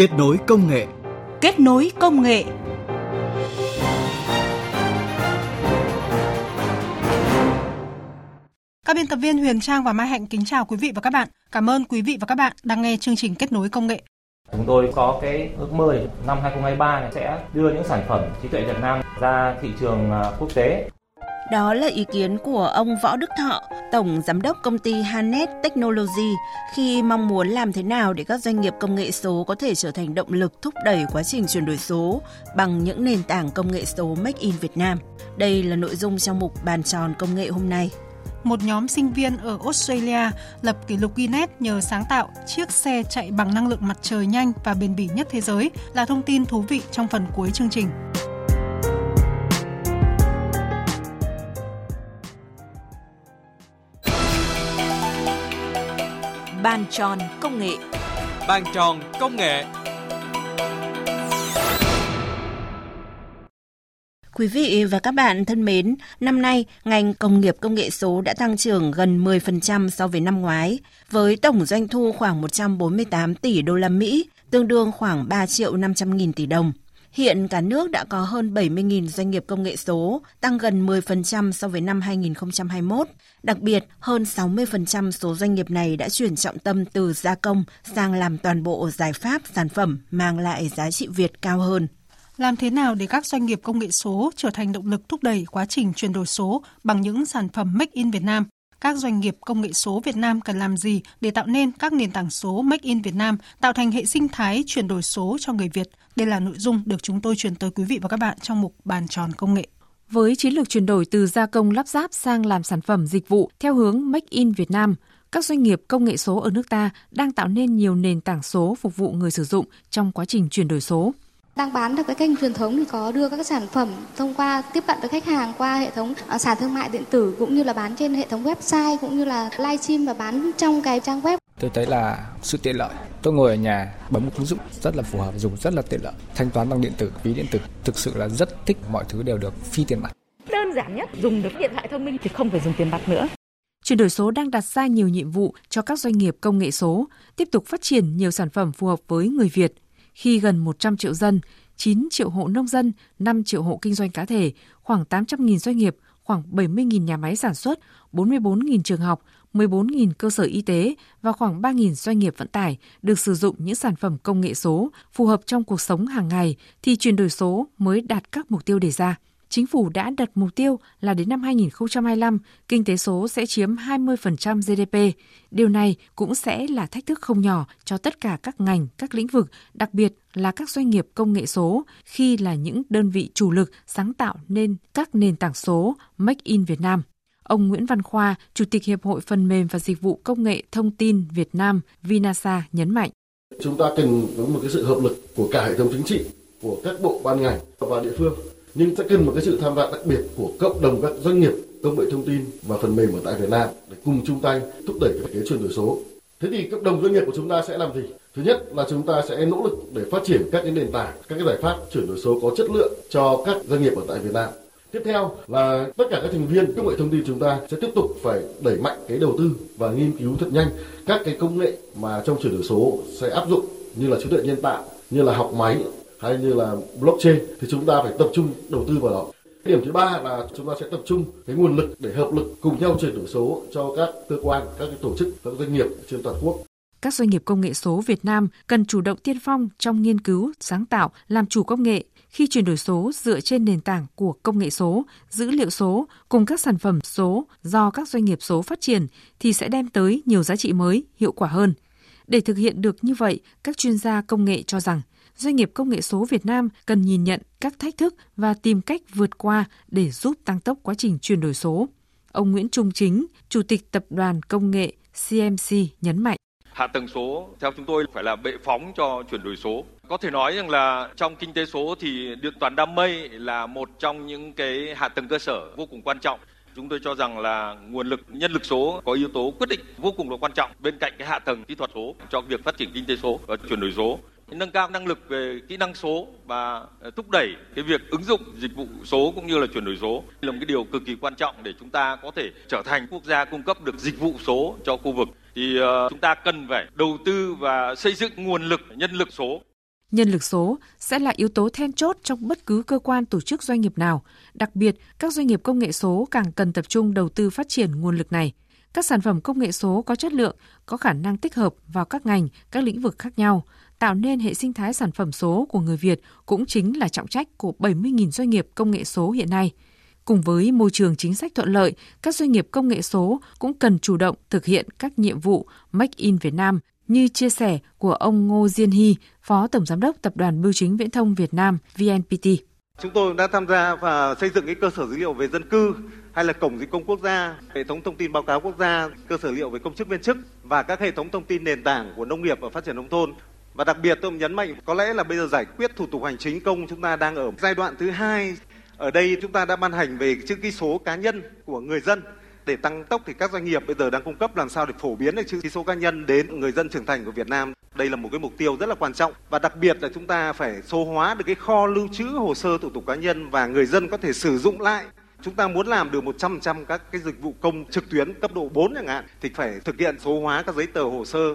Kết nối công nghệ. Kết nối công nghệ. Các biên tập viên Huyền Trang và Mai Hạnh kính chào quý vị và các bạn. Cảm ơn quý vị và các bạn đang nghe chương trình Kết nối công nghệ. Chúng tôi có cái ước mơ năm 2023 này sẽ đưa những sản phẩm trí tuệ Việt Nam ra thị trường à, quốc tế. Đó là ý kiến của ông Võ Đức Thọ, Tổng Giám đốc công ty Hanet Technology khi mong muốn làm thế nào để các doanh nghiệp công nghệ số có thể trở thành động lực thúc đẩy quá trình chuyển đổi số bằng những nền tảng công nghệ số Make in Việt Nam. Đây là nội dung trong mục bàn tròn công nghệ hôm nay một nhóm sinh viên ở Australia lập kỷ lục Guinness nhờ sáng tạo chiếc xe chạy bằng năng lượng mặt trời nhanh và bền bỉ nhất thế giới là thông tin thú vị trong phần cuối chương trình. Bàn tròn công nghệ Bàn tròn công nghệ Quý vị và các bạn thân mến, năm nay ngành công nghiệp công nghệ số đã tăng trưởng gần 10% so với năm ngoái, với tổng doanh thu khoảng 148 tỷ đô la Mỹ, tương đương khoảng 3 triệu 500 nghìn tỷ đồng. Hiện cả nước đã có hơn 70.000 doanh nghiệp công nghệ số, tăng gần 10% so với năm 2021. Đặc biệt, hơn 60% số doanh nghiệp này đã chuyển trọng tâm từ gia công sang làm toàn bộ giải pháp sản phẩm mang lại giá trị Việt cao hơn. Làm thế nào để các doanh nghiệp công nghệ số trở thành động lực thúc đẩy quá trình chuyển đổi số bằng những sản phẩm Make in Việt Nam? Các doanh nghiệp công nghệ số Việt Nam cần làm gì để tạo nên các nền tảng số Make in Việt Nam, tạo thành hệ sinh thái chuyển đổi số cho người Việt? Đây là nội dung được chúng tôi truyền tới quý vị và các bạn trong mục Bàn tròn công nghệ. Với chiến lược chuyển đổi từ gia công lắp ráp sang làm sản phẩm dịch vụ theo hướng Make in Việt Nam, các doanh nghiệp công nghệ số ở nước ta đang tạo nên nhiều nền tảng số phục vụ người sử dụng trong quá trình chuyển đổi số đang bán được cái kênh truyền thống thì có đưa các sản phẩm thông qua tiếp cận với khách hàng qua hệ thống à, sàn thương mại điện tử cũng như là bán trên hệ thống website cũng như là livestream và bán trong cái trang web. Tôi thấy là sự tiện lợi. Tôi ngồi ở nhà bấm một ứng dụng rất là phù hợp, dùng rất là tiện lợi. Thanh toán bằng điện tử, ví điện tử. Thực sự là rất thích mọi thứ đều được phi tiền mặt. Đơn giản nhất, dùng được điện thoại thông minh thì không phải dùng tiền mặt nữa. Chuyển đổi số đang đặt ra nhiều nhiệm vụ cho các doanh nghiệp công nghệ số, tiếp tục phát triển nhiều sản phẩm phù hợp với người Việt – khi gần 100 triệu dân, 9 triệu hộ nông dân, 5 triệu hộ kinh doanh cá thể, khoảng 800.000 doanh nghiệp, khoảng 70.000 nhà máy sản xuất, 44.000 trường học, 14.000 cơ sở y tế và khoảng 3.000 doanh nghiệp vận tải được sử dụng những sản phẩm công nghệ số phù hợp trong cuộc sống hàng ngày thì chuyển đổi số mới đạt các mục tiêu đề ra chính phủ đã đặt mục tiêu là đến năm 2025, kinh tế số sẽ chiếm 20% GDP. Điều này cũng sẽ là thách thức không nhỏ cho tất cả các ngành, các lĩnh vực, đặc biệt là các doanh nghiệp công nghệ số khi là những đơn vị chủ lực sáng tạo nên các nền tảng số Make in Việt Nam. Ông Nguyễn Văn Khoa, Chủ tịch Hiệp hội Phần mềm và Dịch vụ Công nghệ Thông tin Việt Nam Vinasa nhấn mạnh. Chúng ta cần có một cái sự hợp lực của cả hệ thống chính trị, của các bộ ban ngành và địa phương nhưng sẽ cần một cái sự tham gia đặc biệt của cộng đồng các doanh nghiệp công nghệ thông tin và phần mềm ở tại Việt Nam để cùng chung tay thúc đẩy cái chuyển đổi số. Thế thì cộng đồng doanh nghiệp của chúng ta sẽ làm gì? Thứ nhất là chúng ta sẽ nỗ lực để phát triển các cái nền tảng, các cái giải pháp chuyển đổi số có chất lượng cho các doanh nghiệp ở tại Việt Nam. Tiếp theo là tất cả các thành viên công nghệ thông tin chúng ta sẽ tiếp tục phải đẩy mạnh cái đầu tư và nghiên cứu thật nhanh các cái công nghệ mà trong chuyển đổi số sẽ áp dụng như là trí tuệ nhân tạo, như là học máy, hay như là blockchain thì chúng ta phải tập trung đầu tư vào đó. Điểm thứ ba là chúng ta sẽ tập trung cái nguồn lực để hợp lực cùng nhau chuyển đổi số cho các cơ quan, các cái tổ chức, các doanh nghiệp trên toàn quốc. Các doanh nghiệp công nghệ số Việt Nam cần chủ động tiên phong trong nghiên cứu, sáng tạo, làm chủ công nghệ khi chuyển đổi số dựa trên nền tảng của công nghệ số, dữ liệu số cùng các sản phẩm số do các doanh nghiệp số phát triển thì sẽ đem tới nhiều giá trị mới, hiệu quả hơn. Để thực hiện được như vậy, các chuyên gia công nghệ cho rằng doanh nghiệp công nghệ số Việt Nam cần nhìn nhận các thách thức và tìm cách vượt qua để giúp tăng tốc quá trình chuyển đổi số. Ông Nguyễn Trung Chính, Chủ tịch Tập đoàn Công nghệ CMC nhấn mạnh. Hạ tầng số theo chúng tôi phải là bệ phóng cho chuyển đổi số. Có thể nói rằng là trong kinh tế số thì điện toán đám mây là một trong những cái hạ tầng cơ sở vô cùng quan trọng. Chúng tôi cho rằng là nguồn lực, nhân lực số có yếu tố quyết định vô cùng là quan trọng bên cạnh cái hạ tầng kỹ thuật số cho việc phát triển kinh tế số và chuyển đổi số nâng cao năng lực về kỹ năng số và ờ, thúc đẩy cái việc ứng dụng dịch vụ số cũng như là chuyển đổi số là một cái điều cực kỳ quan trọng để chúng ta có thể trở thành quốc gia cung cấp được dịch vụ số cho khu vực thì ờ, chúng ta cần phải đầu tư và xây dựng nguồn lực nhân lực số Nhân lực số sẽ là yếu tố then chốt trong bất cứ cơ quan tổ chức doanh nghiệp nào. Đặc biệt, các doanh nghiệp công nghệ số càng cần tập trung đầu tư phát triển nguồn lực này. Các sản phẩm công nghệ số có chất lượng, có khả năng tích hợp vào các ngành, các lĩnh vực khác nhau, tạo nên hệ sinh thái sản phẩm số của người Việt cũng chính là trọng trách của 70.000 doanh nghiệp công nghệ số hiện nay. Cùng với môi trường chính sách thuận lợi, các doanh nghiệp công nghệ số cũng cần chủ động thực hiện các nhiệm vụ Make in Việt Nam như chia sẻ của ông Ngô Diên Hy, Phó Tổng Giám đốc Tập đoàn Bưu chính Viễn thông Việt Nam VNPT. Chúng tôi đã tham gia và xây dựng cái cơ sở dữ liệu về dân cư hay là cổng dịch công quốc gia, hệ thống thông tin báo cáo quốc gia, cơ sở liệu về công chức viên chức và các hệ thống thông tin nền tảng của nông nghiệp và phát triển nông thôn. Và đặc biệt tôi nhấn mạnh, có lẽ là bây giờ giải quyết thủ tục hành chính công chúng ta đang ở giai đoạn thứ hai. Ở đây chúng ta đã ban hành về chữ ký số cá nhân của người dân để tăng tốc thì các doanh nghiệp bây giờ đang cung cấp làm sao để phổ biến được chữ ký số cá nhân đến người dân trưởng thành của Việt Nam. Đây là một cái mục tiêu rất là quan trọng và đặc biệt là chúng ta phải số hóa được cái kho lưu trữ hồ sơ thủ tục cá nhân và người dân có thể sử dụng lại Chúng ta muốn làm được 100% các cái dịch vụ công trực tuyến cấp độ 4 chẳng hạn, thì phải thực hiện số hóa các giấy tờ hồ sơ.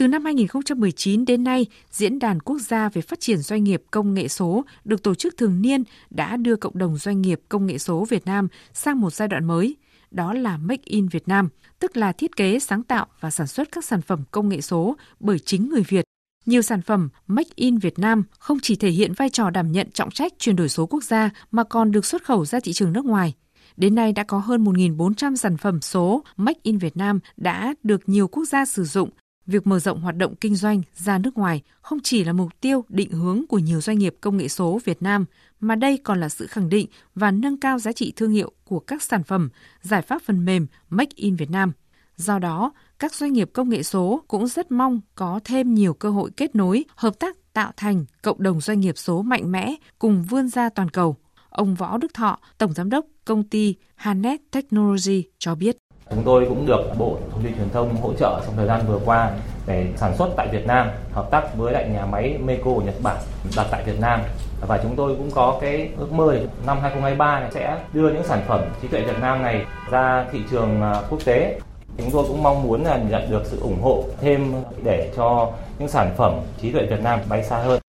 Từ năm 2019 đến nay, Diễn đàn Quốc gia về phát triển doanh nghiệp công nghệ số được tổ chức thường niên đã đưa cộng đồng doanh nghiệp công nghệ số Việt Nam sang một giai đoạn mới. Đó là Make in Việt Nam, tức là thiết kế, sáng tạo và sản xuất các sản phẩm công nghệ số bởi chính người Việt nhiều sản phẩm Make in Việt Nam không chỉ thể hiện vai trò đảm nhận trọng trách chuyển đổi số quốc gia mà còn được xuất khẩu ra thị trường nước ngoài. Đến nay đã có hơn 1.400 sản phẩm số Make in Việt Nam đã được nhiều quốc gia sử dụng. Việc mở rộng hoạt động kinh doanh ra nước ngoài không chỉ là mục tiêu định hướng của nhiều doanh nghiệp công nghệ số Việt Nam, mà đây còn là sự khẳng định và nâng cao giá trị thương hiệu của các sản phẩm, giải pháp phần mềm Make in Việt Nam. Do đó, các doanh nghiệp công nghệ số cũng rất mong có thêm nhiều cơ hội kết nối, hợp tác tạo thành cộng đồng doanh nghiệp số mạnh mẽ cùng vươn ra toàn cầu. Ông Võ Đức Thọ, Tổng Giám đốc công ty Hanet Technology cho biết. Chúng tôi cũng được Bộ Thông tin Truyền thông hỗ trợ trong thời gian vừa qua để sản xuất tại Việt Nam, hợp tác với lại nhà máy Meiko của Nhật Bản đặt tại Việt Nam. Và chúng tôi cũng có cái ước mơ năm 2023 này sẽ đưa những sản phẩm trí tuệ Việt Nam này ra thị trường à, quốc tế Chúng tôi cũng mong muốn là nhận được sự ủng hộ thêm để cho những sản phẩm trí tuệ Việt Nam bay xa hơn.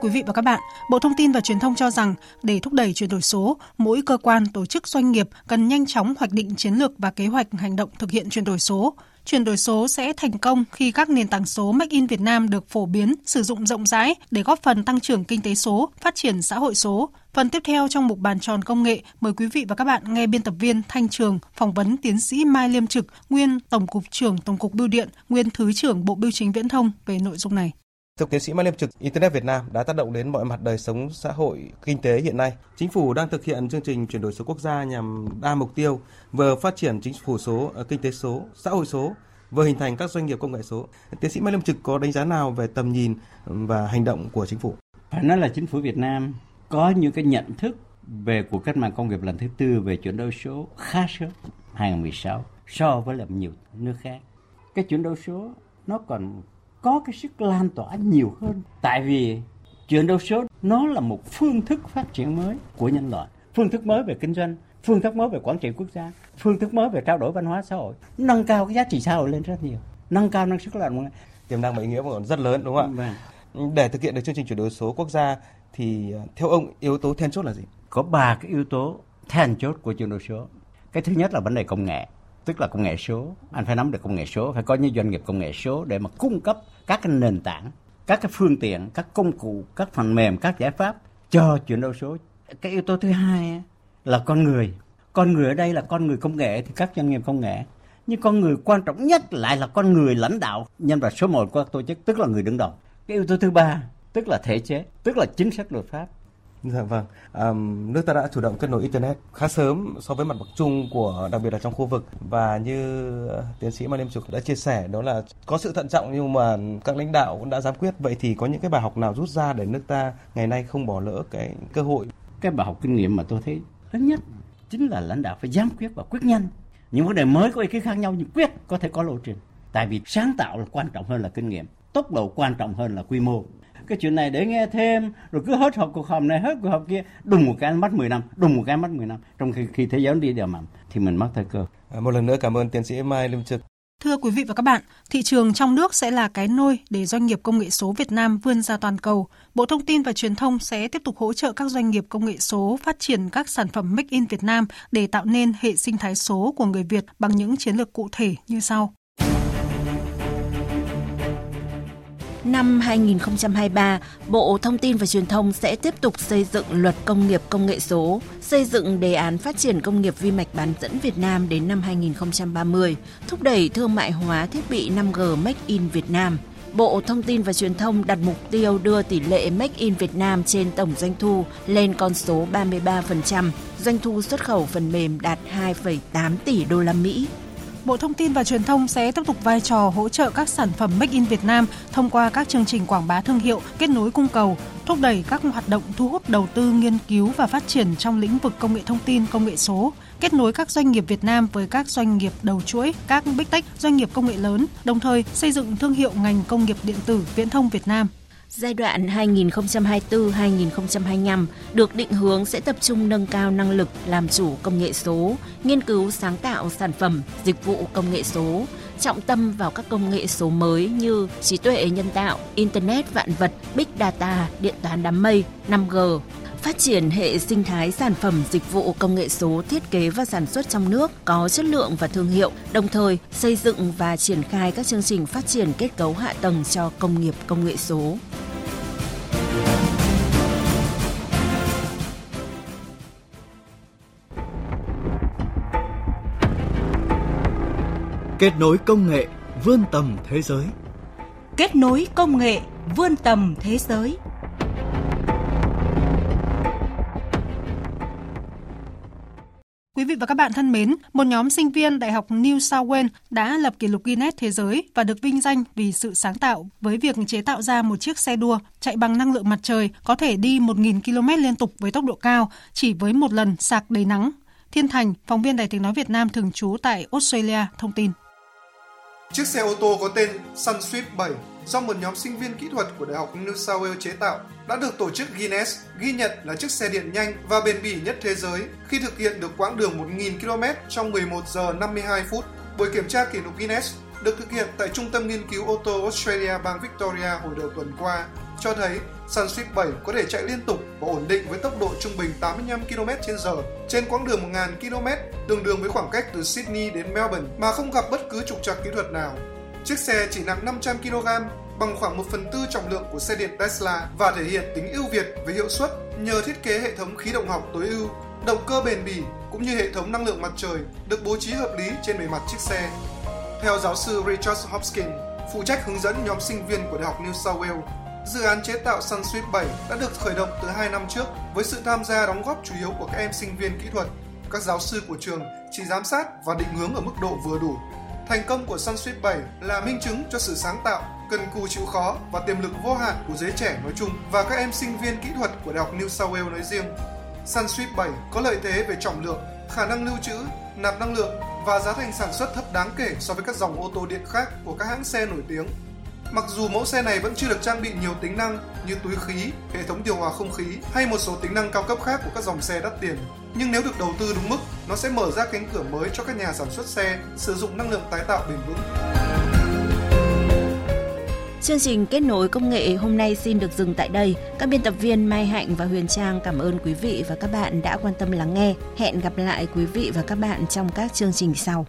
Quý vị và các bạn, Bộ Thông tin và Truyền thông cho rằng để thúc đẩy chuyển đổi số, mỗi cơ quan, tổ chức doanh nghiệp cần nhanh chóng hoạch định chiến lược và kế hoạch hành động thực hiện chuyển đổi số. Chuyển đổi số sẽ thành công khi các nền tảng số Make in Việt Nam được phổ biến, sử dụng rộng rãi để góp phần tăng trưởng kinh tế số, phát triển xã hội số. Phần tiếp theo trong mục bàn tròn công nghệ, mời quý vị và các bạn nghe biên tập viên Thanh Trường phỏng vấn tiến sĩ Mai Liêm Trực, nguyên Tổng cục trưởng Tổng cục Bưu điện, nguyên Thứ trưởng Bộ Bưu chính Viễn thông về nội dung này. Thưa tiến sĩ Mai Liêm Trực, Internet Việt Nam đã tác động đến mọi mặt đời sống xã hội, kinh tế hiện nay. Chính phủ đang thực hiện chương trình chuyển đổi số quốc gia nhằm đa mục tiêu, vừa phát triển chính phủ số, ờ, kinh tế số, xã hội số, vừa hình thành các doanh nghiệp công nghệ số. Tiến sĩ Mai Liêm Trực có đánh giá nào về tầm nhìn và hành động của chính phủ? Phải nói là chính phủ Việt Nam có những cái nhận thức về cuộc cách mạng công nghiệp lần thứ tư về chuyển đổi số khá sớm 2016 so với là nhiều nước khác. Cái chuyển đổi số nó còn có cái sức lan tỏa nhiều hơn. Tại vì chuyển đổi số nó là một phương thức phát triển mới của nhân loại. Phương thức mới về kinh doanh phương thức mới về quản trị quốc gia phương thức mới về trao đổi văn hóa xã hội nâng cao cái giá trị xã hội lên rất nhiều nâng cao năng suất lao động. Tiềm năng và ý nghĩa còn rất lớn đúng không ạ? Vâng. để thực hiện được chương trình chuyển đổi số quốc gia thì à, theo ông yếu tố then chốt là gì? Có ba cái yếu tố then chốt của chuyển đổi số. Cái thứ nhất là vấn đề công nghệ tức là công nghệ số. Anh phải nắm được công nghệ số, phải có những doanh nghiệp công nghệ số để mà cung cấp các cái nền tảng, các cái phương tiện, các công cụ, các phần mềm, các giải pháp cho chuyển đổi số. Cái yếu tố thứ hai là con người. Con người ở đây là con người công nghệ thì các doanh nghiệp công nghệ. Nhưng con người quan trọng nhất lại là con người lãnh đạo nhân vật số một của các tổ chức, tức là người đứng đầu. Cái yếu tố thứ ba, tức là thể chế, tức là chính sách luật pháp. Dạ vâng, à, nước ta đã chủ động kết nối internet khá sớm so với mặt bằng chung của đặc biệt là trong khu vực và như ờ, tiến sĩ Mai Liêm Trục đã chia sẻ đó là có sự thận trọng nhưng mà các lãnh đạo cũng đã dám quyết vậy thì có những cái bài học nào rút ra để nước ta ngày nay không bỏ lỡ cái cơ hội. Cái bài học kinh nghiệm mà tôi thấy lớn nhất chính là lãnh đạo phải dám quyết và quyết nhanh. Những vấn đề mới có ý kiến khác nhau nhưng quyết có thể có lộ trình. Tại vì sáng tạo là quan trọng hơn là kinh nghiệm, tốc độ quan trọng hơn là quy mô cái chuyện này để nghe thêm rồi cứ hết họp cuộc họp này hết cuộc họp kia đùng một cái mất 10 năm đùng một cái mất 10 năm trong khi, khi thế giới đi đều mạnh thì mình mất thời cơ à, một lần nữa cảm ơn tiến sĩ Mai Lương Trực Thưa quý vị và các bạn, thị trường trong nước sẽ là cái nôi để doanh nghiệp công nghệ số Việt Nam vươn ra toàn cầu. Bộ Thông tin và Truyền thông sẽ tiếp tục hỗ trợ các doanh nghiệp công nghệ số phát triển các sản phẩm Make in Việt Nam để tạo nên hệ sinh thái số của người Việt bằng những chiến lược cụ thể như sau. Năm 2023, Bộ Thông tin và Truyền thông sẽ tiếp tục xây dựng luật công nghiệp công nghệ số, xây dựng đề án phát triển công nghiệp vi mạch bán dẫn Việt Nam đến năm 2030, thúc đẩy thương mại hóa thiết bị 5G Make in Việt Nam. Bộ Thông tin và Truyền thông đặt mục tiêu đưa tỷ lệ Make in Việt Nam trên tổng doanh thu lên con số 33%, doanh thu xuất khẩu phần mềm đạt 2,8 tỷ đô la Mỹ. Bộ Thông tin và Truyền thông sẽ tiếp tục vai trò hỗ trợ các sản phẩm Make in Việt Nam thông qua các chương trình quảng bá thương hiệu, kết nối cung cầu, thúc đẩy các hoạt động thu hút đầu tư nghiên cứu và phát triển trong lĩnh vực công nghệ thông tin, công nghệ số, kết nối các doanh nghiệp Việt Nam với các doanh nghiệp đầu chuỗi, các big tech, doanh nghiệp công nghệ lớn, đồng thời xây dựng thương hiệu ngành công nghiệp điện tử, viễn thông Việt Nam giai đoạn 2024-2025 được định hướng sẽ tập trung nâng cao năng lực làm chủ công nghệ số, nghiên cứu sáng tạo sản phẩm, dịch vụ công nghệ số, trọng tâm vào các công nghệ số mới như trí tuệ nhân tạo, internet vạn vật, big data, điện toán đám mây, 5G, phát triển hệ sinh thái sản phẩm dịch vụ công nghệ số thiết kế và sản xuất trong nước có chất lượng và thương hiệu, đồng thời xây dựng và triển khai các chương trình phát triển kết cấu hạ tầng cho công nghiệp công nghệ số. Kết nối công nghệ vươn tầm thế giới. Kết nối công nghệ vươn tầm thế giới. Quý vị và các bạn thân mến, một nhóm sinh viên Đại học New South Wales đã lập kỷ lục Guinness thế giới và được vinh danh vì sự sáng tạo với việc chế tạo ra một chiếc xe đua chạy bằng năng lượng mặt trời có thể đi 1.000 km liên tục với tốc độ cao chỉ với một lần sạc đầy nắng. Thiên Thành, phóng viên Đài tiếng nói Việt Nam thường trú tại Australia, thông tin. Chiếc xe ô tô có tên Sunsweep 7 do một nhóm sinh viên kỹ thuật của Đại học New South Wales chế tạo đã được tổ chức Guinness, ghi nhận là chiếc xe điện nhanh và bền bỉ nhất thế giới khi thực hiện được quãng đường 1.000 km trong 11 giờ 52 phút. Buổi kiểm tra kỷ lục Guinness được thực hiện tại Trung tâm Nghiên cứu ô tô Australia bang Victoria hồi đầu tuần qua, cho thấy Sunsweep 7 có thể chạy liên tục và ổn định với tốc độ trung bình 85 km/h trên quãng đường 1.000 km, tương đương với khoảng cách từ Sydney đến Melbourne mà không gặp bất cứ trục trặc kỹ thuật nào. Chiếc xe chỉ nặng 500 kg, bằng khoảng 1 phần tư trọng lượng của xe điện Tesla và thể hiện tính ưu việt về hiệu suất nhờ thiết kế hệ thống khí động học tối ưu, động cơ bền bỉ cũng như hệ thống năng lượng mặt trời được bố trí hợp lý trên bề mặt chiếc xe. Theo giáo sư Richard Hopkins, phụ trách hướng dẫn nhóm sinh viên của Đại học New South Wales, Dự án chế tạo Sunsweet 7 đã được khởi động từ 2 năm trước với sự tham gia đóng góp chủ yếu của các em sinh viên kỹ thuật. Các giáo sư của trường chỉ giám sát và định hướng ở mức độ vừa đủ. Thành công của Sunsweet 7 là minh chứng cho sự sáng tạo, cần cù chịu khó và tiềm lực vô hạn của giới trẻ nói chung và các em sinh viên kỹ thuật của Đại học New South Wales nói riêng. Sunsweet 7 có lợi thế về trọng lượng, khả năng lưu trữ, nạp năng lượng và giá thành sản xuất thấp đáng kể so với các dòng ô tô điện khác của các hãng xe nổi tiếng Mặc dù mẫu xe này vẫn chưa được trang bị nhiều tính năng như túi khí, hệ thống điều hòa không khí hay một số tính năng cao cấp khác của các dòng xe đắt tiền, nhưng nếu được đầu tư đúng mức, nó sẽ mở ra cánh cửa mới cho các nhà sản xuất xe sử dụng năng lượng tái tạo bền vững. Chương trình kết nối công nghệ hôm nay xin được dừng tại đây. Các biên tập viên Mai Hạnh và Huyền Trang cảm ơn quý vị và các bạn đã quan tâm lắng nghe. Hẹn gặp lại quý vị và các bạn trong các chương trình sau.